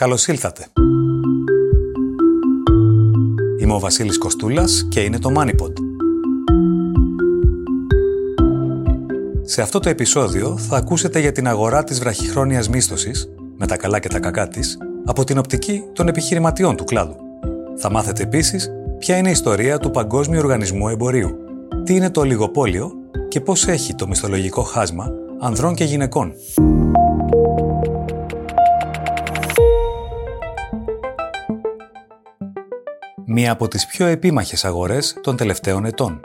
Καλώς ήλθατε. Είμαι ο Βασίλης Κοστούλας και είναι το MoneyPod. Σε αυτό το επεισόδιο θα ακούσετε για την αγορά της βραχυχρόνιας μίσθωσης, με τα καλά και τα κακά της, από την οπτική των επιχειρηματιών του κλάδου. Θα μάθετε επίσης ποια είναι η ιστορία του Παγκόσμιου Οργανισμού Εμπορίου, τι είναι το ολιγοπόλιο και πώς έχει το μισθολογικό χάσμα ανδρών και γυναικών. Μία από τις πιο επίμαχες αγορές των τελευταίων ετών.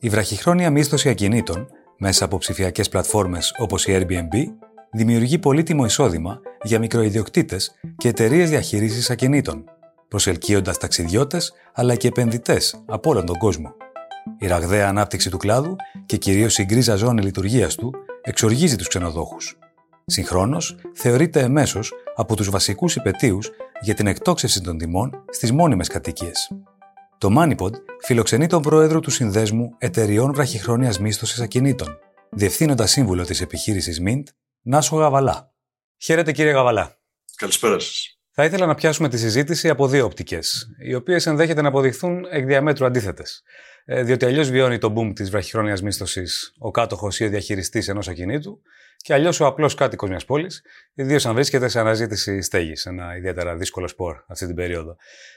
Η βραχυχρόνια μίσθωση ακινήτων μέσα από ψηφιακές πλατφόρμες όπως η Airbnb δημιουργεί πολύτιμο εισόδημα για μικροϊδιοκτήτες και εταιρείες διαχείρισης ακινήτων, προσελκύοντας ταξιδιώτες αλλά και επενδυτές από όλον τον κόσμο. Η ραγδαία ανάπτυξη του κλάδου και κυρίως η γκρίζα ζώνη λειτουργίας του εξοργίζει τους ξενοδόχους. Συγχρόνως, θεωρείται εμέσως από τους βασικούς υπετίους για την εκτόξευση των τιμών στις μόνιμες κατοικίες. Το Moneypod φιλοξενεί τον πρόεδρο του Συνδέσμου Εταιριών Βραχυχρόνιας Μίσθωσης Ακινήτων, διευθύνοντας σύμβουλο της επιχείρησης Mint, Νάσο Γαβαλά. Χαίρετε κύριε Γαβαλά. Καλησπέρα σας. Θα ήθελα να πιάσουμε τη συζήτηση από δύο οπτικές, οι οποίες ενδέχεται να αποδειχθούν εκ διαμέτρου αντίθετες. Ε, διότι αλλιώς βιώνει το boom της βραχυχρόνιας μίσθωσης ο κάτοχος ή ο διαχειριστής ενός ακινήτου, και αλλιώς ο απλός κάτοικος μιας πόλης, ιδίως αν βρίσκεται σε αναζήτηση στέγης, ένα ιδιαίτερα δύσκολο σπορ αυτή την περίοδο.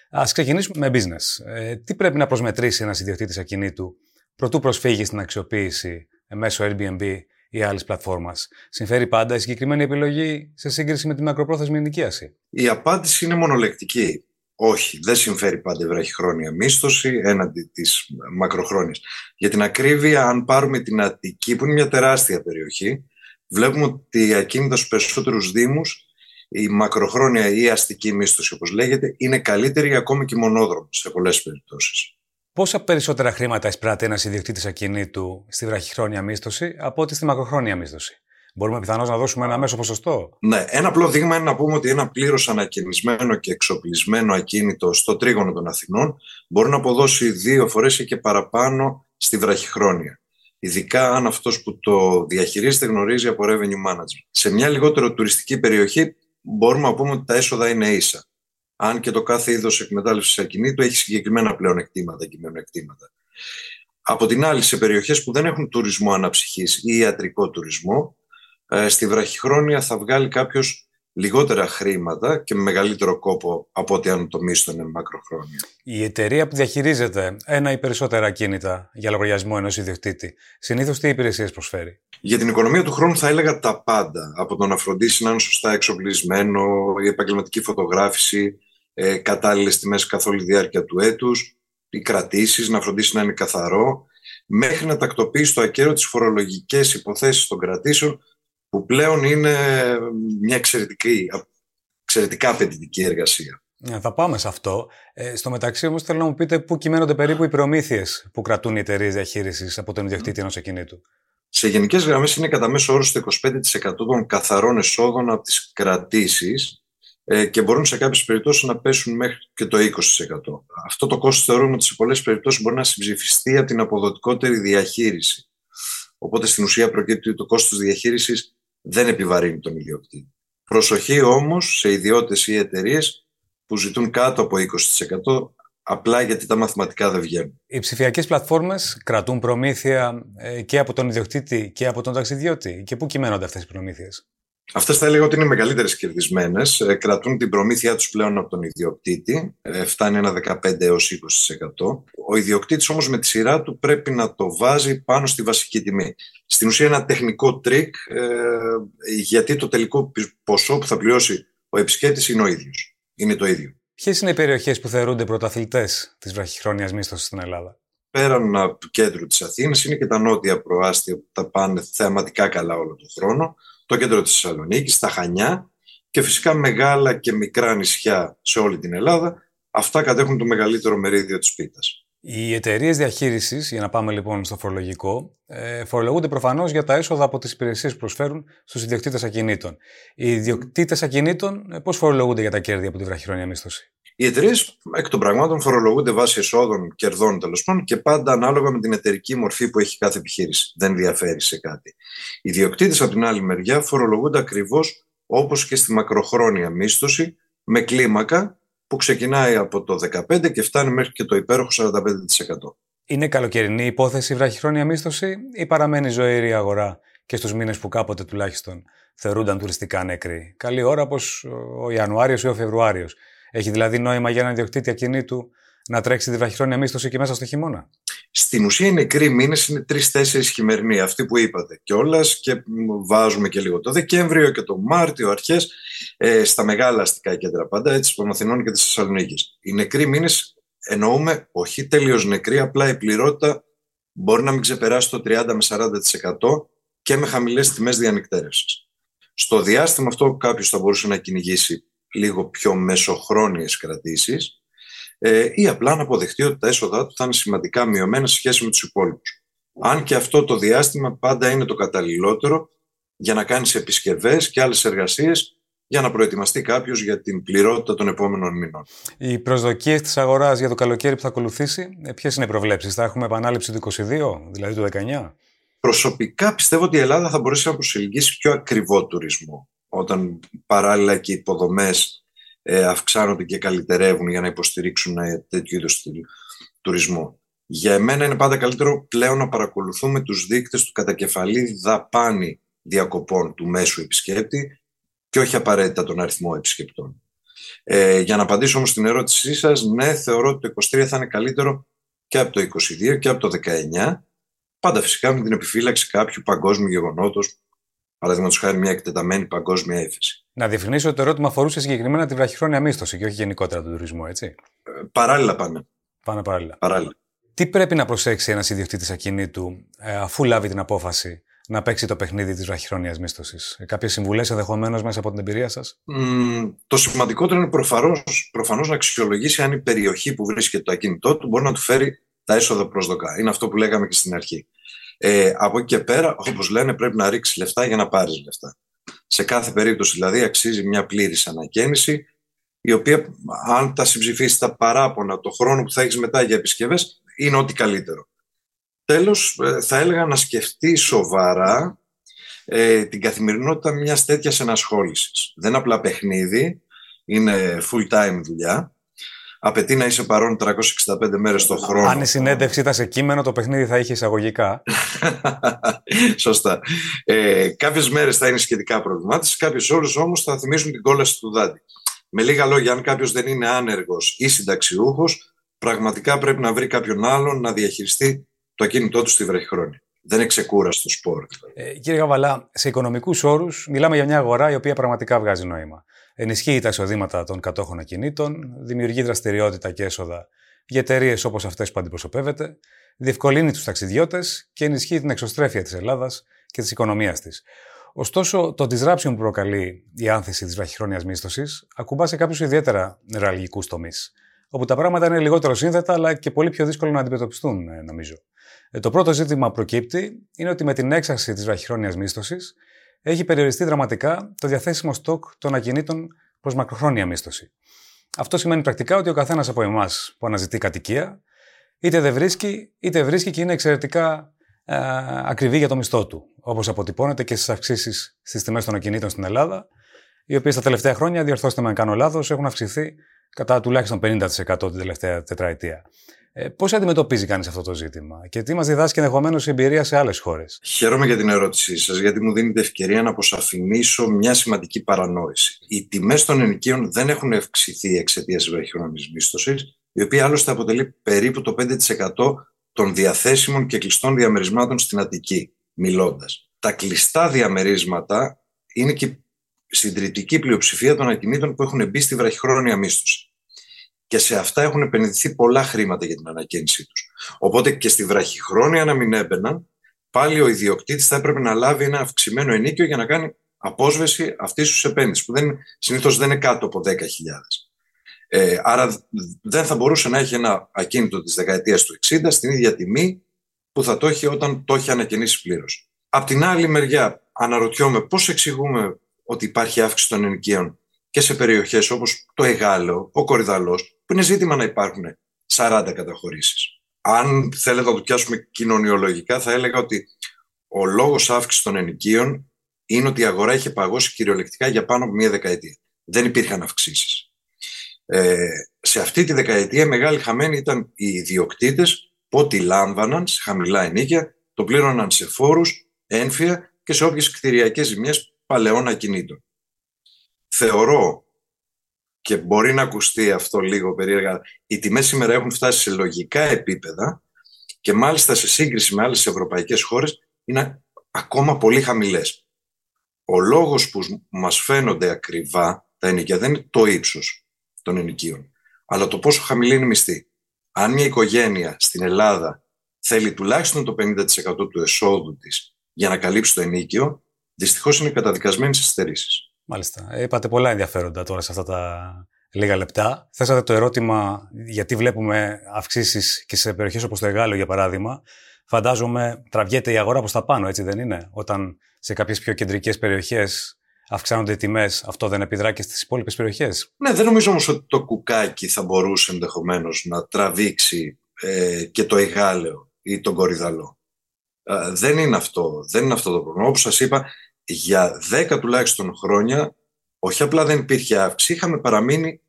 Α ξεκινήσουμε με business. Ε, τι πρέπει να προσμετρήσει ένας ιδιοκτήτης ακινήτου προτού προσφύγει στην αξιοποίηση μέσω Airbnb ή άλλης πλατφόρμας; Συμφέρει πάντα η συγκεκριμένη επιλογή σε σύγκριση με τη μακροπρόθεσμη ενοικίαση; Η απάντηση είναι μονολεκτική. Όχι, δεν συμφέρει πάντα η βραχυχρόνια μίσθωση έναντι της μακροχρόνιας. Για την ακρίβεια, αν πάρουμε την Αττική, που είναι μια τεράστια περιοχή, βλέπουμε ότι ακίνητα στου περισσότερους Δήμους η μακροχρόνια ή αστική μίσθωση, όπως λέγεται, είναι καλύτερη ακόμη και μονόδρομη σε πολλές περιπτώσεις. Πόσα περισσότερα χρήματα εισπράττει ένας ιδιοκτήτης ακινήτου στη βραχυχρόνια μίσθωση από ότι στη μακροχρόνια μίσθωση; Μπορούμε πιθανώς να δώσουμε ένα μέσο ποσοστό; Ναι, ένα απλό δείγμα είναι να πούμε ότι ένα πλήρως ανακαινισμένο και εξοπλισμένο ακίνητο στο τρίγωνο των Αθηνών μπορεί να αποδώσει δύο φορές ή και παραπάνω στη βραχυχρόνια. Ειδικά αν αυτός που το διαχειρίζεται γνωρίζει από revenue management. Σε μια λιγότερο τουριστική περιοχή μπορούμε να πούμε ότι τα έσοδα είναι ίσα αν και το κάθε είδος εκμετάλλευσης ακινήτου έχει συγκεκριμένα πλέον εκτήματα και μειονεκτήματα. Από την άλλη, σε περιοχές που δεν έχουν τουρισμό αναψυχής ή ιατρικό τουρισμό, ε, στη βραχυχρόνια θα βγάλει κάποιος λιγότερα χρήματα και με μεγαλύτερο κόπο από ό,τι αν το μίσθο είναι μακροχρόνια. Η εταιρεία που διαχειρίζεται ένα ή περισσότερα ακίνητα για λογαριασμό ενός ιδιοκτήτη, συνήθως τι υπηρεσίες προσφέρει; Για την οικονομία του χρόνου θα έλεγα τα πάντα. Από το να φροντίσει να είναι σωστά εξοπλισμένο, η επαγγελματική φωτογράφηση, ε, κατάλληλες τιμές καθ' όλη τη διάρκεια του έτους, οι κρατήσεις, να φροντίσει να είναι καθαρό, μέχρι να τακτοποιήσει το ακέραιο τις φορολογικές υποθέσεις των κρατήσεων, που πλέον είναι μια εξαιρετική, εξαιρετικά απαιτητική εργασία. Ε, θα πάμε σε αυτό. Ε, στο μεταξύ, όμως, θέλω να μου πείτε πού κυμαίνονται περίπου οι προμήθειες που κρατούν οι εταιρείες διαχείρισης από τον ιδιοκτήτη ενός ακινήτου. Σε γενικές γραμμές, είναι κατά μέσο όρο το 25% των καθαρών εσόδων από τις κρατήσεις ε, και μπορούν σε κάποιες περιπτώσεις να πέσουν μέχρι και το 20%. Αυτό το κόστος θεωρούμε ότι σε πολλές περιπτώσεις μπορεί να συμψηφιστεί από την αποδοτικότερη διαχείριση. Οπότε στην ουσία προκύπτει ότι το κόστος διαχείρισης δεν επιβαρύνει τον ιδιοκτήτη. Προσοχή όμως σε ιδιώτες ή εταιρείες που ζητούν κάτω από 20% απλά γιατί τα μαθηματικά δεν βγαίνουν. Οι ψηφιακές πλατφόρμες κρατούν προμήθεια ε, και από τον ιδιοκτήτη και από τον ταξιδιώτη. Και πού κυμαίνονται αυτές οι προμήθειες; Αυτές θα έλεγα ότι είναι μεγαλύτερες κερδισμένες. Ε, κρατούν την προμήθειά τους πλέον από τον ιδιοκτήτη. Ε, φτάνει ένα 15 έως 20%. Ο ιδιοκτήτης όμως με τη σειρά του πρέπει να το βάζει πάνω στη βασική τιμή. Στην ουσία ένα τεχνικό τρίκ, ε, γιατί το τελικό ποσό που θα πληρώσει ο επισκέπτης είναι ο ίδιος. Είναι το ίδιο. Ποιες είναι οι περιοχές που θεωρούνται πρωταθλητές της βραχυχρόνιας μίσθωσης στην Ελλάδα; Πέραν από το κέντρο της Αθήνας είναι και τα νότια προάστια που τα πάνε θεαματικά καλά όλο τον χρόνο το κέντρο της Θεσσαλονίκης, τα Χανιά και φυσικά μεγάλα και μικρά νησιά σε όλη την Ελλάδα. Αυτά κατέχουν το μεγαλύτερο μερίδιο της πίτας. Οι εταιρείες διαχείρισης, για να πάμε λοιπόν στο φορολογικό, ε, φορολογούνται προφανώς για τα έσοδα από τις υπηρεσίες που προσφέρουν στους ιδιοκτήτες ακινήτων. Οι ιδιοκτήτες ακινήτων ε, πώς φορολογούνται για τα κέρδη από τη βραχυχρόνια μίσθωση; Οι εταιρείε εκ των πραγμάτων φορολογούνται βάσει εσόδων, κερδών τέλος πάντων και πάντα ανάλογα με την εταιρική μορφή που έχει κάθε επιχείρηση. Δεν διαφέρει σε κάτι. Οι ιδιοκτήτε από την άλλη μεριά φορολογούνται ακριβώς όπως και στη μακροχρόνια μίσθωση, με κλίμακα που ξεκινάει από το 15% και φτάνει μέχρι και το υπέροχο 45%. Είναι καλοκαιρινή υπόθεση η βραχυχρόνια μίσθωση ή παραμένει ζωηρή αγορά και στους μήνες που κάποτε τουλάχιστον θεωρούνταν τουριστικά νεκροί; Καλή ώρα όπως ο Ιανουάριος ή ο Φεβρουάριος. Έχει δηλαδή νόημα για έναν ιδιοκτήτη ακινήτου να τρέξει τη βραχυχρόνια μίσθωση και μέσα στο χειμώνα; Στην ουσία οι νεκροί μήνες είναι τρει-τέσσερι χειμερινοί, αυτοί που είπατε κιόλας και βάζουμε και λίγο το Δεκέμβριο και το Μάρτιο αρχές ε, στα μεγάλα αστικά κέντρα πάντα, έτσι των Αθηνών και της Θεσσαλονίκης. Οι νεκροί μήνες εννοούμε όχι τελείως νεκροί, απλά η πληρότητα μπορεί να μην ξεπεράσει το 30 με 40% και με χαμηλές τιμές διανυκτέρευσης. Στο διάστημα αυτό κάποιος θα μπορούσε να κυνηγήσει λίγο πιο μεσοχρόνιες κρατήσεις ε, ή απλά να αποδεχτεί ότι τα έσοδά του θα είναι σημαντικά μειωμένα σε σχέση με τους υπόλοιπους. Αν και αυτό το διάστημα πάντα είναι το καταλληλότερο για να κάνεις επισκευές και άλλες εργασίες για να προετοιμαστεί κάποιος για την πληρότητα των επόμενων μηνών. Οι προσδοκίες της αγοράς για το καλοκαίρι που θα ακολουθήσει, ε, ποιες είναι οι προβλέψεις, θα έχουμε επανάληψη του 22, δηλαδή του 19. Προσωπικά πιστεύω ότι η Ελλάδα θα μπορέσει να προσελκύσει πιο ακριβό τουρισμό όταν παράλληλα και οι υποδομές ε, αυξάνονται και καλυτερεύουν για να υποστηρίξουν ε, τέτοιου είδους τουρισμό. Για μένα είναι πάντα καλύτερο πλέον να παρακολουθούμε τους δείκτες του κατακεφαλή δαπάνη διακοπών του μέσου επισκέπτη και όχι απαραίτητα τον αριθμό επισκεπτών. Ε, για να απαντήσω όμως στην ερώτησή σας, ναι, θεωρώ ότι το 23 θα είναι καλύτερο και από το 22 και από το 19, πάντα φυσικά με την επιφύλαξη κάποιου παγκόσμιου γεγονότος Παραδείγματος χάρη μια εκτεταμένη παγκόσμια ύφεση. Να διευκρινίσω ότι το ερώτημα αφορούσε συγκεκριμένα τη βραχυχρόνια μίσθωση και όχι γενικότερα τον τουρισμό, έτσι. Ε, παράλληλα πάνε. Πάνε παράλληλα. παράλληλα. Τι πρέπει να προσέξει ένας ιδιοκτήτης ακινήτου ε, αφού λάβει την απόφαση να παίξει το παιχνίδι της βραχυχρόνιας μίσθωσης; Ε, Κάποιες συμβουλές ενδεχομένως μέσα από την εμπειρία σας; Mm, το σημαντικότερο είναι προφανώς να αξιολογήσει αν η περιοχή που βρίσκεται το ακίνητό του μπορεί να του φέρει τα έσοδα προσδοκά. Είναι αυτό που λέγαμε και στην αρχή. Ε, από εκεί και πέρα, όπως λένε, πρέπει να ρίξεις λεφτά για να πάρεις λεφτά. Σε κάθε περίπτωση, δηλαδή, αξίζει μια πλήρης ανακαίνιση, η οποία, αν τα συμψηφίσεις τα παράπονα, το χρόνο που θα έχεις μετά για επισκευές, είναι ό,τι καλύτερο. Τέλος, ε, θα έλεγα να σκεφτεί σοβαρά ε, την καθημερινότητα μιας τέτοιας ενασχόλησης. Δεν είναι απλά παιχνίδι, είναι full time δουλειά απαιτεί να είσαι παρόν 365 μέρες το χρόνο. Αν η συνέντευξη ήταν σε κείμενο, το παιχνίδι θα είχε εισαγωγικά. Σωστά. Ε, κάποιες μέρες θα είναι σχετικά προβλημάτες, κάποιες ώρες όμως θα θυμίζουν την κόλαση του δάντη. Με λίγα λόγια, αν κάποιος δεν είναι άνεργος ή συνταξιούχος, πραγματικά πρέπει να βρει κάποιον άλλον να διαχειριστεί το ακίνητό του στη βραχυχρόνια. Δεν είναι ξεκούραστο σπορ. Ε, κύριε Γαβαλά, σε οικονομικούς όρους μιλάμε για μια αγορά η οποία πραγματικά βγάζει νόημα ενισχύει τα εισοδήματα των κατόχων ακινήτων, δημιουργεί δραστηριότητα και έσοδα για εταιρείες όπως αυτές που αντιπροσωπεύεται, διευκολύνει τους ταξιδιώτες και ενισχύει την εξωστρέφεια της Ελλάδας και της οικονομίας της. Ωστόσο, το disruption που προκαλεί η άνθηση της βραχυχρόνιας μίσθωσης ακουμπά σε κάποιους ιδιαίτερα νεραλγικού τομείς, όπου τα πράγματα είναι λιγότερο σύνθετα αλλά και πολύ πιο δύσκολο να αντιμετωπιστούν, ε, νομίζω. Ε, το πρώτο ζήτημα που προκύπτει είναι ότι με την έξαρση της βραχυχρόνιας μίσθωσης έχει περιοριστεί δραματικά το διαθέσιμο στόκ των ακινήτων προς μακροχρόνια μίσθωση. Αυτό σημαίνει πρακτικά ότι ο καθένας από εμάς που αναζητεί κατοικία, είτε δεν βρίσκει, είτε βρίσκει και είναι εξαιρετικά ε, ακριβή για το μισθό του. Όπως αποτυπώνεται και στις αυξήσεις στις τιμές των ακινήτων στην Ελλάδα, οι οποίες τα τελευταία χρόνια, διορθώστε με αν κάνω λάθος, έχουν αυξηθεί κατά τουλάχιστον 50% την τελευταία τετραετία. Ε, Πώς αντιμετωπίζει κανείς αυτό το ζήτημα; Και τι μας διδάσκει ενδεχομένως η εμπειρία σε άλλες χώρες. Χαίρομαι για την ερώτησή σας, γιατί μου δίνετε ευκαιρία να αποσαφηνίσω μια σημαντική παρανόηση. Οι τιμές των ενοικίων δεν έχουν αυξηθεί εξαιτίας της βραχυχρόνια μίσθωση, η οποία άλλωστε αποτελεί περίπου το 5% των διαθέσιμων και κλειστών διαμερισμάτων στην Αττική, μιλώντας. Τα κλειστά διαμερίσματα είναι και η συντριπτική πλειοψηφία των ακινήτων που έχουν μπει στη βραχυχρόνια μίσθωση και σε αυτά έχουν επενδυθεί πολλά χρήματα για την ανακαίνισή τους. Οπότε και στη βραχυχρόνια να μην έμπαιναν, πάλι ο ιδιοκτήτης θα έπρεπε να λάβει ένα αυξημένο ενίκιο για να κάνει απόσβεση αυτής τη επένδυσης, που συνήθως δεν είναι κάτω από 10.000. Ε, άρα δεν θα μπορούσε να έχει ένα ακίνητο της δεκαετίας του 60 στην ίδια τιμή που θα το έχει όταν το έχει ανακαινήσει πλήρως. Απ' την άλλη μεριά, αναρωτιόμαι πώς εξηγούμε ότι υπάρχει αύξηση των ενοικίων και σε περιοχές όπως το Εγάλεο, ο Κορυδαλός, που είναι ζήτημα να υπάρχουν 40 καταχωρήσεις. Αν θέλετε να το πιάσουμε κοινωνιολογικά, θα έλεγα ότι ο λόγος αύξησης των ενοικίων είναι ότι η αγορά είχε παγώσει κυριολεκτικά για πάνω από μία δεκαετία. Δεν υπήρχαν αυξήσεις. Ε, σε αυτή τη δεκαετία μεγάλη χαμένη ήταν οι ιδιοκτήτες που ό,τι λάμβαναν σε χαμηλά ενίκια το πλήρωναν σε φόρους, ένφια και σε όποιες κτηριακές ζημιές παλαιών ακινήτων. Θεωρώ και μπορεί να ακουστεί αυτό λίγο περίεργα, οι τιμές σήμερα έχουν φτάσει σε λογικά επίπεδα και μάλιστα σε σύγκριση με άλλες ευρωπαϊκές χώρες είναι ακόμα πολύ χαμηλές. Ο λόγος που μας φαίνονται ακριβά τα ενοικία δεν είναι το ύψος των ενοικίων, αλλά το πόσο χαμηλή είναι η μισθή. Αν μια οικογένεια στην Ελλάδα θέλει τουλάχιστον το 50% του εσόδου της για να καλύψει το ενίκιο, δυστυχώς είναι καταδικασμένη στις στερήσεις. Μάλιστα. Ε, είπατε πολλά ενδιαφέροντα τώρα σε αυτά τα λίγα λεπτά. Θέσατε το ερώτημα γιατί βλέπουμε αυξήσεις και σε περιοχές όπως το Εγάλιο, για παράδειγμα. Φαντάζομαι τραβιέται η αγορά προς τα πάνω, έτσι δεν είναι; Όταν σε κάποιες πιο κεντρικές περιοχές αυξάνονται οι τιμές, αυτό δεν επιδρά και στις υπόλοιπες περιοχές; Ναι, δεν νομίζω όμως ότι το κουκάκι θα μπορούσε ενδεχομένως να τραβήξει ε, και το Εγάλεο ή τον Κορυδαλό. Ε, δεν είναι αυτό, δεν είναι αυτό το πρόβλημα. Όπως σας είπα, για 10 τουλάχιστον χρόνια, όχι απλά δεν υπήρχε αύξηση, είχαμε παραμείνει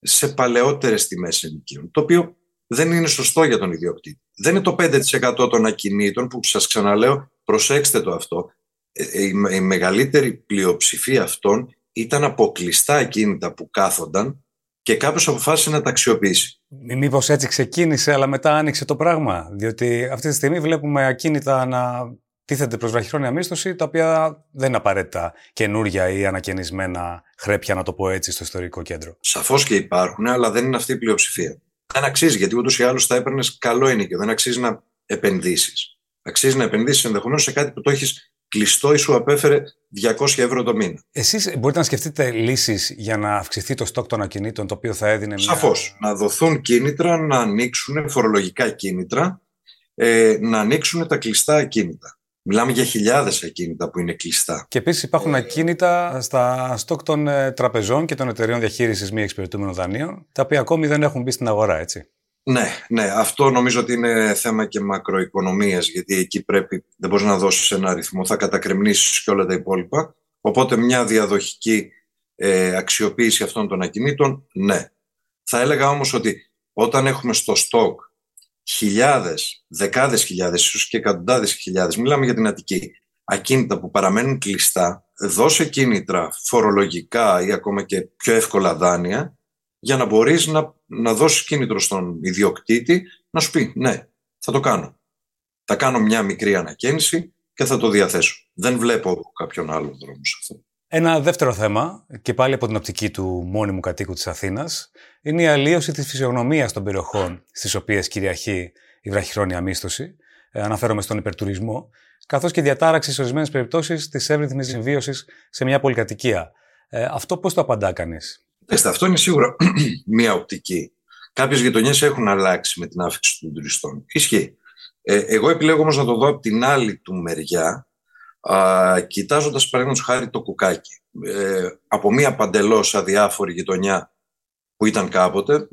σε παλαιότερες τιμές ενοικίων. Το οποίο δεν είναι σωστό για τον ιδιοκτήτη. Δεν είναι το 5% των ακινήτων που σας ξαναλέω, προσέξτε το αυτό. Ε, ε, η μεγαλύτερη πλειοψηφία αυτών ήταν αποκλειστά ακίνητα που κάθονταν και κάποιος αποφάσισε να τα αξιοποιήσει. Μήπως έτσι ξεκίνησε, αλλά μετά άνοιξε το πράγμα. Διότι αυτή τη στιγμή βλέπουμε ακίνητα να τίθενται προς βραχυχρόνια μίσθωση, τα οποία δεν είναι απαραίτητα καινούρια ή ανακαινισμένα χρέπια, να το πω έτσι, στο ιστορικό κέντρο. Σαφώς και υπάρχουν, αλλά δεν είναι αυτή η πλειοψηφία. Δεν αξίζει, γιατί ούτως ή άλλως θα έπαιρνες καλό ενοίκιο. Δεν αξίζει να επενδύσεις. Αξίζει να επενδύσεις ενδεχομένως σε κάτι που το έχεις κλειστό ή σου απέφερε 200 ευρώ το μήνα. Εσείς μπορείτε να σκεφτείτε λύσεις για να αυξηθεί το στόκ των ακινήτων, το οποίο θα έδινε μια. Σαφώς. Να δοθούν κίνητρα, να ανοίξουν φορολογικά κίνητρα, ε, να ανοίξουν τα κλειστά ακίνητα. Μιλάμε για χιλιάδες ακίνητα που είναι κλειστά. Και επίσης υπάρχουν ακίνητα στα στόκ των ε, τραπεζών και των εταιρεών διαχείρισης μη εξυπηρετούμενων δανείων, τα οποία ακόμη δεν έχουν μπει στην αγορά, έτσι. Ναι, ναι. Αυτό νομίζω ότι είναι θέμα και μακροοικονομίας, γιατί εκεί πρέπει, δεν μπορείς να δώσεις ένα αριθμό, θα κατακρεμνήσεις και όλα τα υπόλοιπα. Οπότε μια διαδοχική ε, αξιοποίηση αυτών των ακινήτων, ναι. Θα έλεγα όμως ότι όταν έχουμε στο στόκ χιλιάδες, δεκάδες χιλιάδες, ίσως και εκατοντάδες χιλιάδες, μιλάμε για την Αττική, ακίνητα που παραμένουν κλειστά, δώσε κίνητρα φορολογικά ή ακόμα και πιο εύκολα δάνεια, για να μπορείς να, να δώσεις κίνητρο στον ιδιοκτήτη να σου πει ναι, θα το κάνω. Θα κάνω μια μικρή ανακαίνιση και θα το διαθέσω. Δεν βλέπω κάποιον άλλο δρόμο σε αυτό. Ένα δεύτερο θέμα, και πάλι από την οπτική του μόνιμου κατοίκου της Αθήνας, είναι η αλλίωση της φυσιογνωμίας των περιοχών στις οποίες κυριαρχεί η βραχυχρόνια μίσθωση, ε, αναφέρομαι στον υπερτουρισμό, καθώς και διατάραξη σε ορισμένες περιπτώσεις της εύρυθμης συμβίωσης σε μια πολυκατοικία. Ε, αυτό πώς το απαντά κανείς; αυτό είναι σίγουρα μια οπτική. Κάποιες γειτονιές έχουν αλλάξει με την άφηξη των τουριστών. Ισχύει. Ε, εγώ επιλέγω όμως να το δω από την άλλη του μεριά, κοιτάζοντας παραδείγματος χάρη το κουκάκι. Ε, από μια παντελώς αδιάφορη γειτονιά που ήταν κάποτε,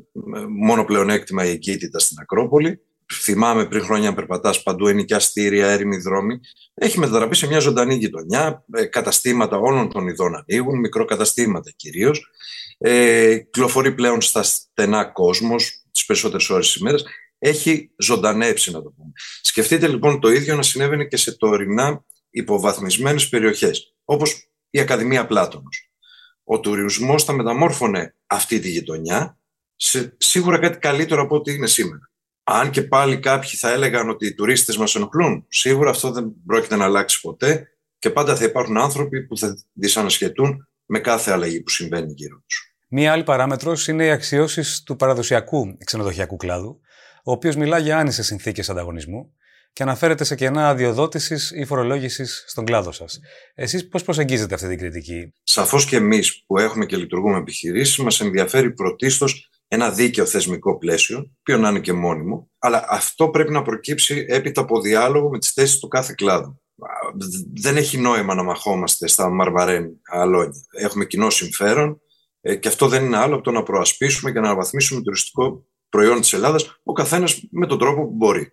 μόνο πλεονέκτημα η εγκύτητα στην Ακρόπολη. Θυμάμαι πριν χρόνια περπατάς παντού ενοικιά στήρια, έρημοι δρόμοι. Έχει μετατραπεί σε μια ζωντανή γειτονιά. Ε, καταστήματα όλων των ειδών ανοίγουν, μικροκαταστήματα κυρίως. Ε, κυκλοφορεί πλέον στα στενά κόσμος τις περισσότερες ώρες της ημέρας. Έχει ζωντανέψει, να το πούμε. Σκεφτείτε λοιπόν το ίδιο να συνέβαινε και σε τωρινά υποβαθμισμένες περιοχές, όπως η Ακαδημία Πλάτωνος. Ο τουρισμός θα μεταμόρφωνε αυτή τη γειτονιά σε σίγουρα κάτι καλύτερο από ό,τι είναι σήμερα. Αν και πάλι κάποιοι θα έλεγαν ότι οι τουρίστες μας ενοχλούν, σίγουρα αυτό δεν πρόκειται να αλλάξει ποτέ και πάντα θα υπάρχουν άνθρωποι που θα δυσανασχετούν με κάθε αλλαγή που συμβαίνει γύρω τους. Μία άλλη παράμετρος είναι οι αξιώσεις του παραδοσιακού ξενοδοχειακού κλάδου, ο οποίος μιλά για άνισες συνθήκες ανταγωνισμού και αναφέρεται σε κενά αδειοδότησης ή φορολόγησης στον κλάδο σας. Εσείς πώς προσεγγίζετε αυτή την κριτική, Σαφώς και εμείς που έχουμε και λειτουργούμε επιχειρήσεις, μας ενδιαφέρει πρωτίστως ένα δίκαιο θεσμικό πλαίσιο, οποίο να είναι και μόνιμο, αλλά αυτό πρέπει να προκύψει έπειτα από διάλογο με τις θέσεις του κάθε κλάδου. Δεν έχει νόημα να μαχόμαστε στα μαρμαρέν αλόνια. Έχουμε κοινό συμφέρον ε, και αυτό δεν είναι άλλο από το να προασπίσουμε και να αναβαθμίσουμε το τουριστικό προϊόν της Ελλάδας, ο καθένας με τον τρόπο που μπορεί.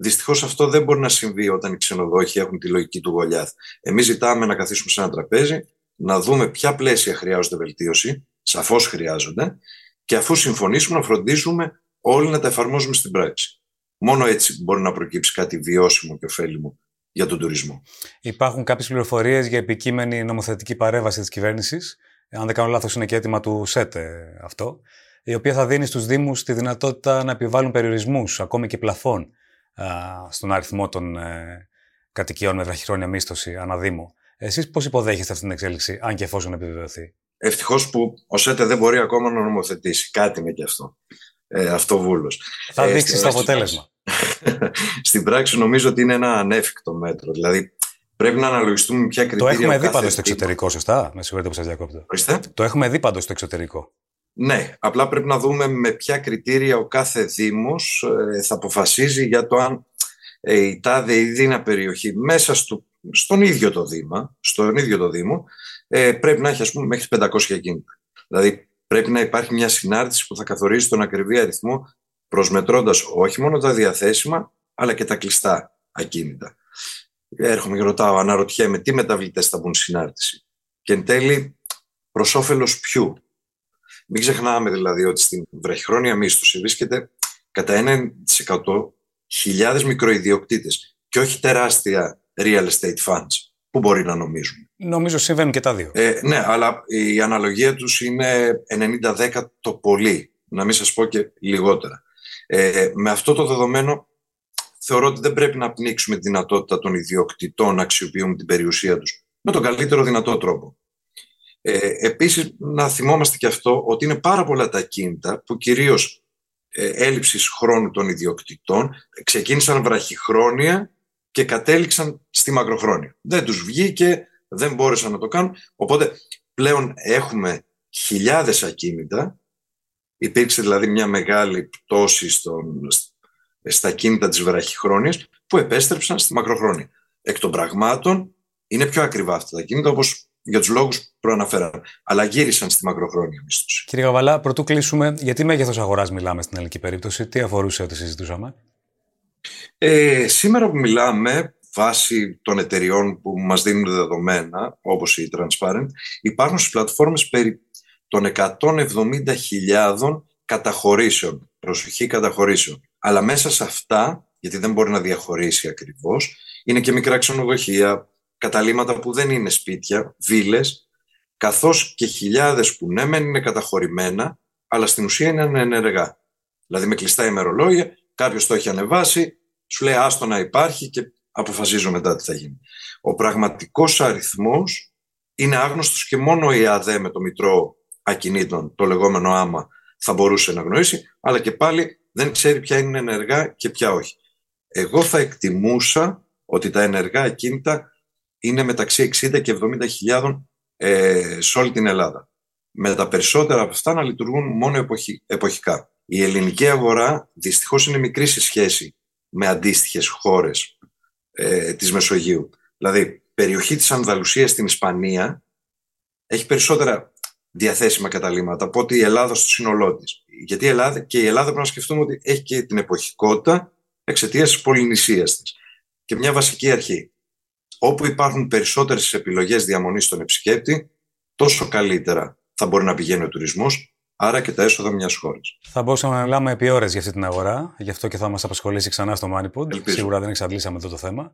Δυστυχώς αυτό δεν μπορεί να συμβεί όταν οι ξενοδόχοι έχουν τη λογική του γολιάθ. Εμείς ζητάμε να καθίσουμε σε ένα τραπέζι, να δούμε ποια πλαίσια χρειάζονται βελτίωση, σαφώς χρειάζονται, και αφού συμφωνήσουμε να φροντίσουμε όλοι να τα εφαρμόζουμε στην πράξη. Μόνο έτσι μπορεί να προκύψει κάτι βιώσιμο και ωφέλιμο για τον τουρισμό. Υπάρχουν κάποιες πληροφορίες για επικείμενη νομοθετική παρέμβαση της κυβέρνησης. Αν δεν κάνω λάθος, είναι και έτοιμα του ΣΕΤΕ αυτό. Η οποία θα δίνει στους Δήμους τη δυνατότητα να επιβάλλουν περιορισμούς, ακόμη και πλαφών, στον αριθμό των ε, κατοικιών με βραχυχρόνια μίσθωση ανά Δήμο. Εσείς πώς υποδέχεστε αυτή την εξέλιξη, αν και εφόσον επιβεβαιωθεί; Ευτυχώς που ο ΣΕΤΕ δεν μπορεί ακόμα να νομοθετήσει. Κάτι είναι και αυτό. Ε, αυτοβούλος. Θα ε, δείξει το αποτέλεσμα. στην πράξη νομίζω ότι είναι ένα ανέφικτο μέτρο. Δηλαδή πρέπει να αναλογιστούμε ποια κριτήρια. Το έχουμε δει πάντως στο εξωτερικό, σωστά; Με συγχωρείτε που σας διακόπτω. Το έχουμε δει πάντως στο εξωτερικό. Ναι, απλά πρέπει να δούμε με ποια κριτήρια ο κάθε Δήμος ε, θα αποφασίζει για το αν ε, η τάδε ή δίνα περιοχή μέσα στο, στον ίδιο το Δήμα, στον ίδιο το Δήμο, ε, πρέπει να έχει ας πούμε μέχρι 500 κίνητα. Δηλαδή πρέπει να υπάρχει μια συνάρτηση που θα καθορίζει τον ακριβή αριθμό προσμετρώντας όχι μόνο τα διαθέσιμα, αλλά και τα κλειστά ακίνητα. Έρχομαι και ρωτάω, αναρωτιέμαι τι μεταβλητές θα μπουν συνάρτηση. Και εν τέλει, προς όφελος ποιου; Μην ξεχνάμε δηλαδή ότι στην βραχυχρόνια μίσθωση βρίσκεται κατά 1% χιλιάδες μικροϊδιοκτήτες και όχι τεράστια real estate funds που μπορεί να νομίζουν. Νομίζω συμβαίνουν και τα δύο. Ε, ναι, αλλά η αναλογία τους είναι 90-10 το πολύ, να μην σας πω και λιγότερα. Ε, με αυτό το δεδομένο θεωρώ ότι δεν πρέπει να πνίξουμε τη δυνατότητα των ιδιοκτητών να αξιοποιούν την περιουσία τους με τον καλύτερο δυνατό τρόπο. Ε, επίσης, να θυμόμαστε και αυτό ότι είναι πάρα πολλά τα κίνητα που κυρίως ε, έλλειψης χρόνου των ιδιοκτητών ξεκίνησαν βραχυχρόνια και κατέληξαν στη μακροχρόνια. Δεν τους βγήκε, δεν μπόρεσαν να το κάνουν, οπότε πλέον έχουμε χιλιάδες ακίνητα, υπήρξε δηλαδή μια μεγάλη πτώση στον, στα κίνητα της βραχυχρόνιας που επέστρεψαν στη μακροχρόνια. Εκ των πραγμάτων είναι πιο ακριβά αυτά τα κίνητα όπως για τους λόγους που προαναφέραμε. Αλλά γύρισαν στη μακροχρόνια μίσθωση. Κύριε Γαβαλά, πρωτού κλείσουμε, γιατί μέγεθος αγοράς μιλάμε στην ελληνική περίπτωση, τι αφορούσε ό,τι συζητούσαμε; Ε, σήμερα που μιλάμε, βάσει των εταιριών που μας δίνουν δεδομένα, όπως η Transparent, υπάρχουν στις πλατφόρμες περί των 170.000 καταχωρήσεων, προσοχή καταχωρήσεων. Αλλά μέσα σε αυτά, γιατί δεν μπορεί να διαχωρίσει ακριβώς, είναι και μικρά ξενοδοχεία, καταλήματα που δεν είναι σπίτια, βίλες, καθώς και χιλιάδες που ναι μεν είναι καταχωρημένα, αλλά στην ουσία είναι ανενεργά. Δηλαδή με κλειστά ημερολόγια, κάποιος το έχει ανεβάσει, σου λέει άστο να υπάρχει και αποφασίζω μετά τι θα γίνει. Ο πραγματικός αριθμός είναι άγνωστος και μόνο η ΑΔΕ με το Μητρό Ακινήτων, το λεγόμενο άμα, θα μπορούσε να γνωρίσει, αλλά και πάλι δεν ξέρει ποια είναι ενεργά και ποια όχι. Εγώ θα εκτιμούσα ότι τα ενεργά ακίνητα είναι μεταξύ 60 και 70 χιλιάδων ε, σε όλη την Ελλάδα. Με τα περισσότερα από αυτά να λειτουργούν μόνο εποχικά. Η ελληνική αγορά δυστυχώς είναι μικρή σε σχέση με αντίστοιχες χώρες ε, της Μεσογείου. Δηλαδή, περιοχή της Ανδαλουσίας στην Ισπανία έχει περισσότερα διαθέσιμα καταλήμματα από ότι η Ελλάδα στο σύνολό της. Γιατί η Ελλάδα, και η Ελλάδα πρέπει να σκεφτούμε ότι έχει και την εποχικότητα εξαιτίας της πολυνησίας της. Και μια βασική αρχή όπου υπάρχουν περισσότερες επιλογές διαμονής στον επισκέπτη, τόσο καλύτερα θα μπορεί να πηγαίνει ο τουρισμός, άρα και τα έσοδα μιας χώρας. Θα μπορούσαμε να μιλάμε επί ώρες για αυτή την αγορά, γι' αυτό και θα μας απασχολήσει ξανά στο Moneypod. Σίγουρα δεν εξαντλήσαμε αυτό το θέμα.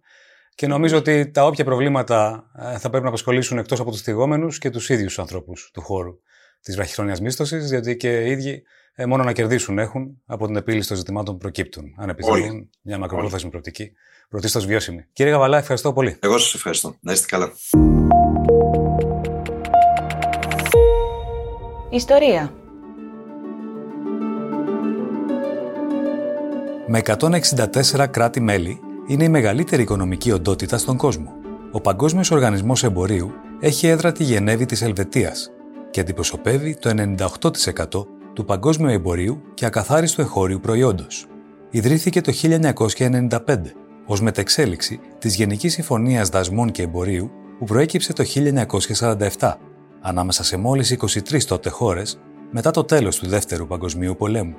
Και νομίζω ότι τα όποια προβλήματα ε, θα πρέπει να απασχολήσουν εκτός από τους θυγόμενους και τους ίδιους ανθρώπους του χώρου της βραχυχρόνιας μίσθωσης, διότι και οι ίδιοι ε, μόνο να κερδίσουν έχουν από την επίλυση των ζητημάτων που προκύπτουν, αν επιθυμούν μια μακροπρόθεσμη προοπτική πρωτίστως βιώσιμη. Κύριε Γαβαλά, ευχαριστώ πολύ. Εγώ σας ευχαριστώ. Να είστε καλά. Ιστορία. Με 164 κράτη-μέλη, είναι η μεγαλύτερη οικονομική οντότητα στον κόσμο. Ο Παγκόσμιος Οργανισμός Εμπορίου έχει έδρα τη Γενέβη της Ελβετίας και αντιπροσωπεύει το 98% του παγκόσμιου εμπορίου και ακαθάριστου εχώριου προϊόντος. Ιδρύθηκε το 1995 ως μετεξέλιξη της Γενικής Συμφωνίας Δασμών και Εμπορίου που προέκυψε το 1947 ανάμεσα σε μόλις 23 τότε χώρες μετά το τέλος του Δεύτερου Παγκοσμίου Πολέμου.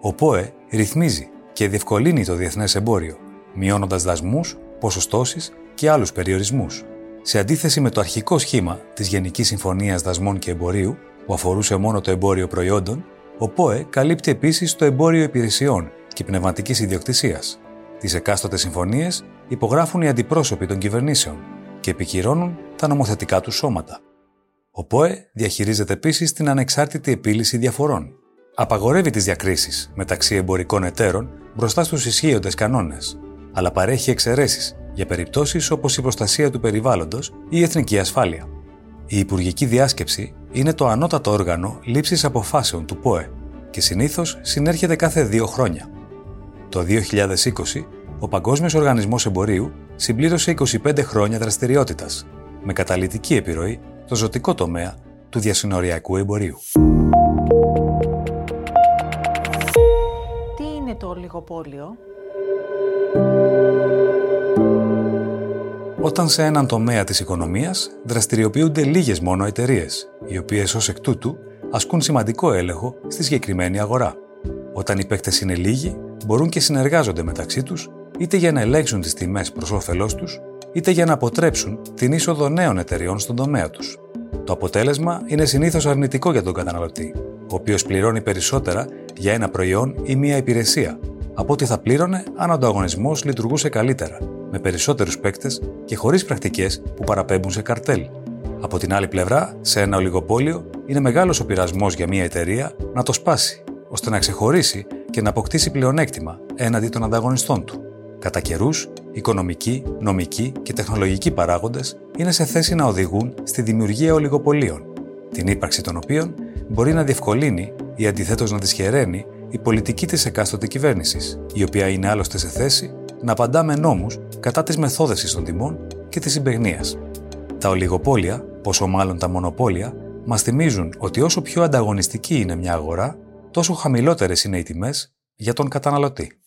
Ο ΠΟΕ ρυθμίζει και διευκολύνει το διεθνές εμπόριο, μειώνοντας δασμούς, ποσοστώσεις και άλλους περιορισμούς. Σε αντίθεση με το αρχικό σχήμα της Γενικής Συμφωνίας Δασμών και Εμπορίου, που αφορούσε μόνο το εμπόριο προϊόντων, Ο ΠΟΕ καλύπτει επίσης το εμπόριο υπηρεσιών και πνευματικής ιδιοκτησίας. Τις εκάστοτε συμφωνίες υπογράφουν οι αντιπρόσωποι των κυβερνήσεων και επικυρώνουν τα νομοθετικά του σώματα. Ο ΠΟΕ διαχειρίζεται επίσης την ανεξάρτητη επίλυση διαφορών. Απαγορεύει τις διακρίσεις μεταξύ εμπορικών εταίρων μπροστά στους ισχύοντες κανόνες, αλλά παρέχει εξαιρέσεις για περιπτώσεις όπως η προστασία του περιβάλλοντος ή η εθνική ασφάλεια. Η Υπουργική Διάσκεψη είναι το ανώτατο όργανο λήψης αποφάσεων του ΠΟΕ και συνήθως συνέρχεται κάθε δύο χρόνια. Το 2020, ο Παγκόσμιος Οργανισμός Εμπορίου συμπλήρωσε 25 χρόνια δραστηριότητας, με καταλητική επιρροή στο ζωτικό τομέα του διασυνοριακού εμπορίου. Τι είναι το λιγοπόλιο; Όταν σε έναν τομέα της οικονομίας δραστηριοποιούνται λίγες μόνο εταιρείες, οι οποίες ως εκ τούτου ασκούν σημαντικό έλεγχο στη συγκεκριμένη αγορά. Όταν οι παίκτες είναι λίγοι, μπορούν και συνεργάζονται μεταξύ τους, είτε για να ελέγξουν τις τιμές προς όφελός τους, είτε για να αποτρέψουν την είσοδο νέων εταιριών στον τομέα τους. Το αποτέλεσμα είναι συνήθως αρνητικό για τον καταναλωτή, ο οποίος πληρώνει περισσότερα για ένα προϊόν ή μία υπηρεσία, από ό,τι θα πλήρωνε αν ο ανταγωνισμός λειτουργούσε καλύτερα, με περισσότερους παίκτες και χωρίς πρακτικές που παραπέμπουν σε καρτέλ. Από την άλλη πλευρά, σε ένα ολιγοπόλιο, είναι μεγάλος ο πειρασμός για μια εταιρεία να το σπάσει, ώστε να ξεχωρίσει και να αποκτήσει πλεονέκτημα έναντι των ανταγωνιστών του. Κατά καιρούς, οικονομικοί, νομικοί και τεχνολογικοί παράγοντες είναι σε θέση να οδηγούν στη δημιουργία ολιγοπολίων, την ύπαρξη των οποίων μπορεί να διευκολύνει ή αντιθέτως να δυσχεραίνει η πολιτική της εκάστοτε κυβέρνησης, η οποία είναι άλλωστε σε θέση να απαντά με νόμους κατά της μεθόδευσης των τιμών και της συμπεγνίας. Τα ολιγοπόλια, πόσο μάλλον τα μονοπόλια, μας θυμίζουν ότι όσο πιο ανταγωνιστική είναι μια αγορά, τόσο χαμηλότερες είναι οι τιμές για τον καταναλωτή.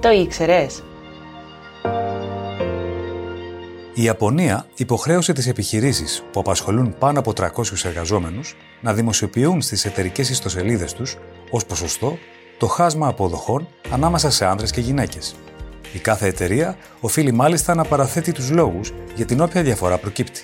Το ήξερες; Η Ιαπωνία υποχρέωσε τις επιχειρήσεις που απασχολούν πάνω από 300 εργαζόμενους να δημοσιοποιούν στις εταιρικές ιστοσελίδες τους, ως ποσοστό, το χάσμα αποδοχών ανάμεσα σε άνδρες και γυναίκες. Η κάθε εταιρεία οφείλει μάλιστα να παραθέτει τους λόγους για την όποια διαφορά προκύπτει.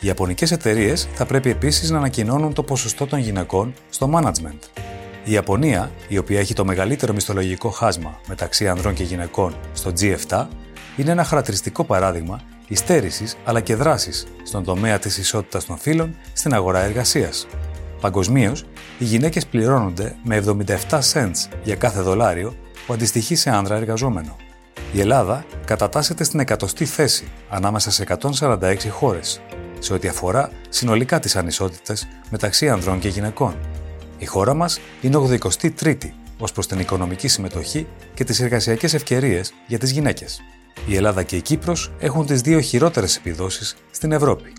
Οι Ιαπωνικές εταιρείες θα πρέπει επίσης να ανακοινώνουν το ποσοστό των γυναικών στο management. Η Ιαπωνία, η οποία έχει το μεγαλύτερο μισθολογικό χάσμα μεταξύ ανδρών και γυναικών στο G7, είναι ένα χαρακτηριστικό παράδειγμα υστέρησης αλλά και δράσης στον τομέα της ισότητας των φύλων στην αγορά εργασίας. Παγκοσμίως, οι γυναίκες πληρώνονται με 77 cents για κάθε δολάριο που αντιστοιχεί σε άνδρα εργαζόμενο. Η Ελλάδα κατατάσσεται στην εκατοστή θέση ανάμεσα σε 146 χώρες, σε ό,τι αφορά συνολικά τις ανισότητες μεταξύ ανδρών και γυναικών. Η χώρα μας είναι 83η ως προς την οικονομική συμμετοχή και τις εργασιακές ευκαιρίες για τις γυναίκες. Η Ελλάδα και η Κύπρος έχουν τις δύο χειρότερες επιδόσεις στην Ευρώπη.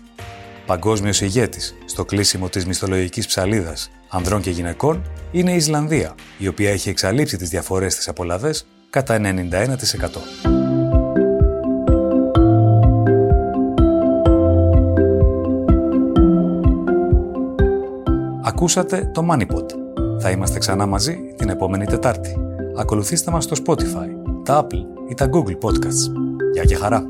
Παγκόσμιος ηγέτης στο κλείσιμο της μισθολογικής ψαλίδας ανδρών και γυναικών είναι η Ισλανδία, η οποία έχει εξαλείψει τις διαφορές στις απολαβές κατά 91%. Ακούσατε το MoneyPod. Θα είμαστε ξανά μαζί την επόμενη Τετάρτη. Ακολουθήστε μας στο Spotify, τα Apple ή τα Google Podcasts. Γεια και χαρά!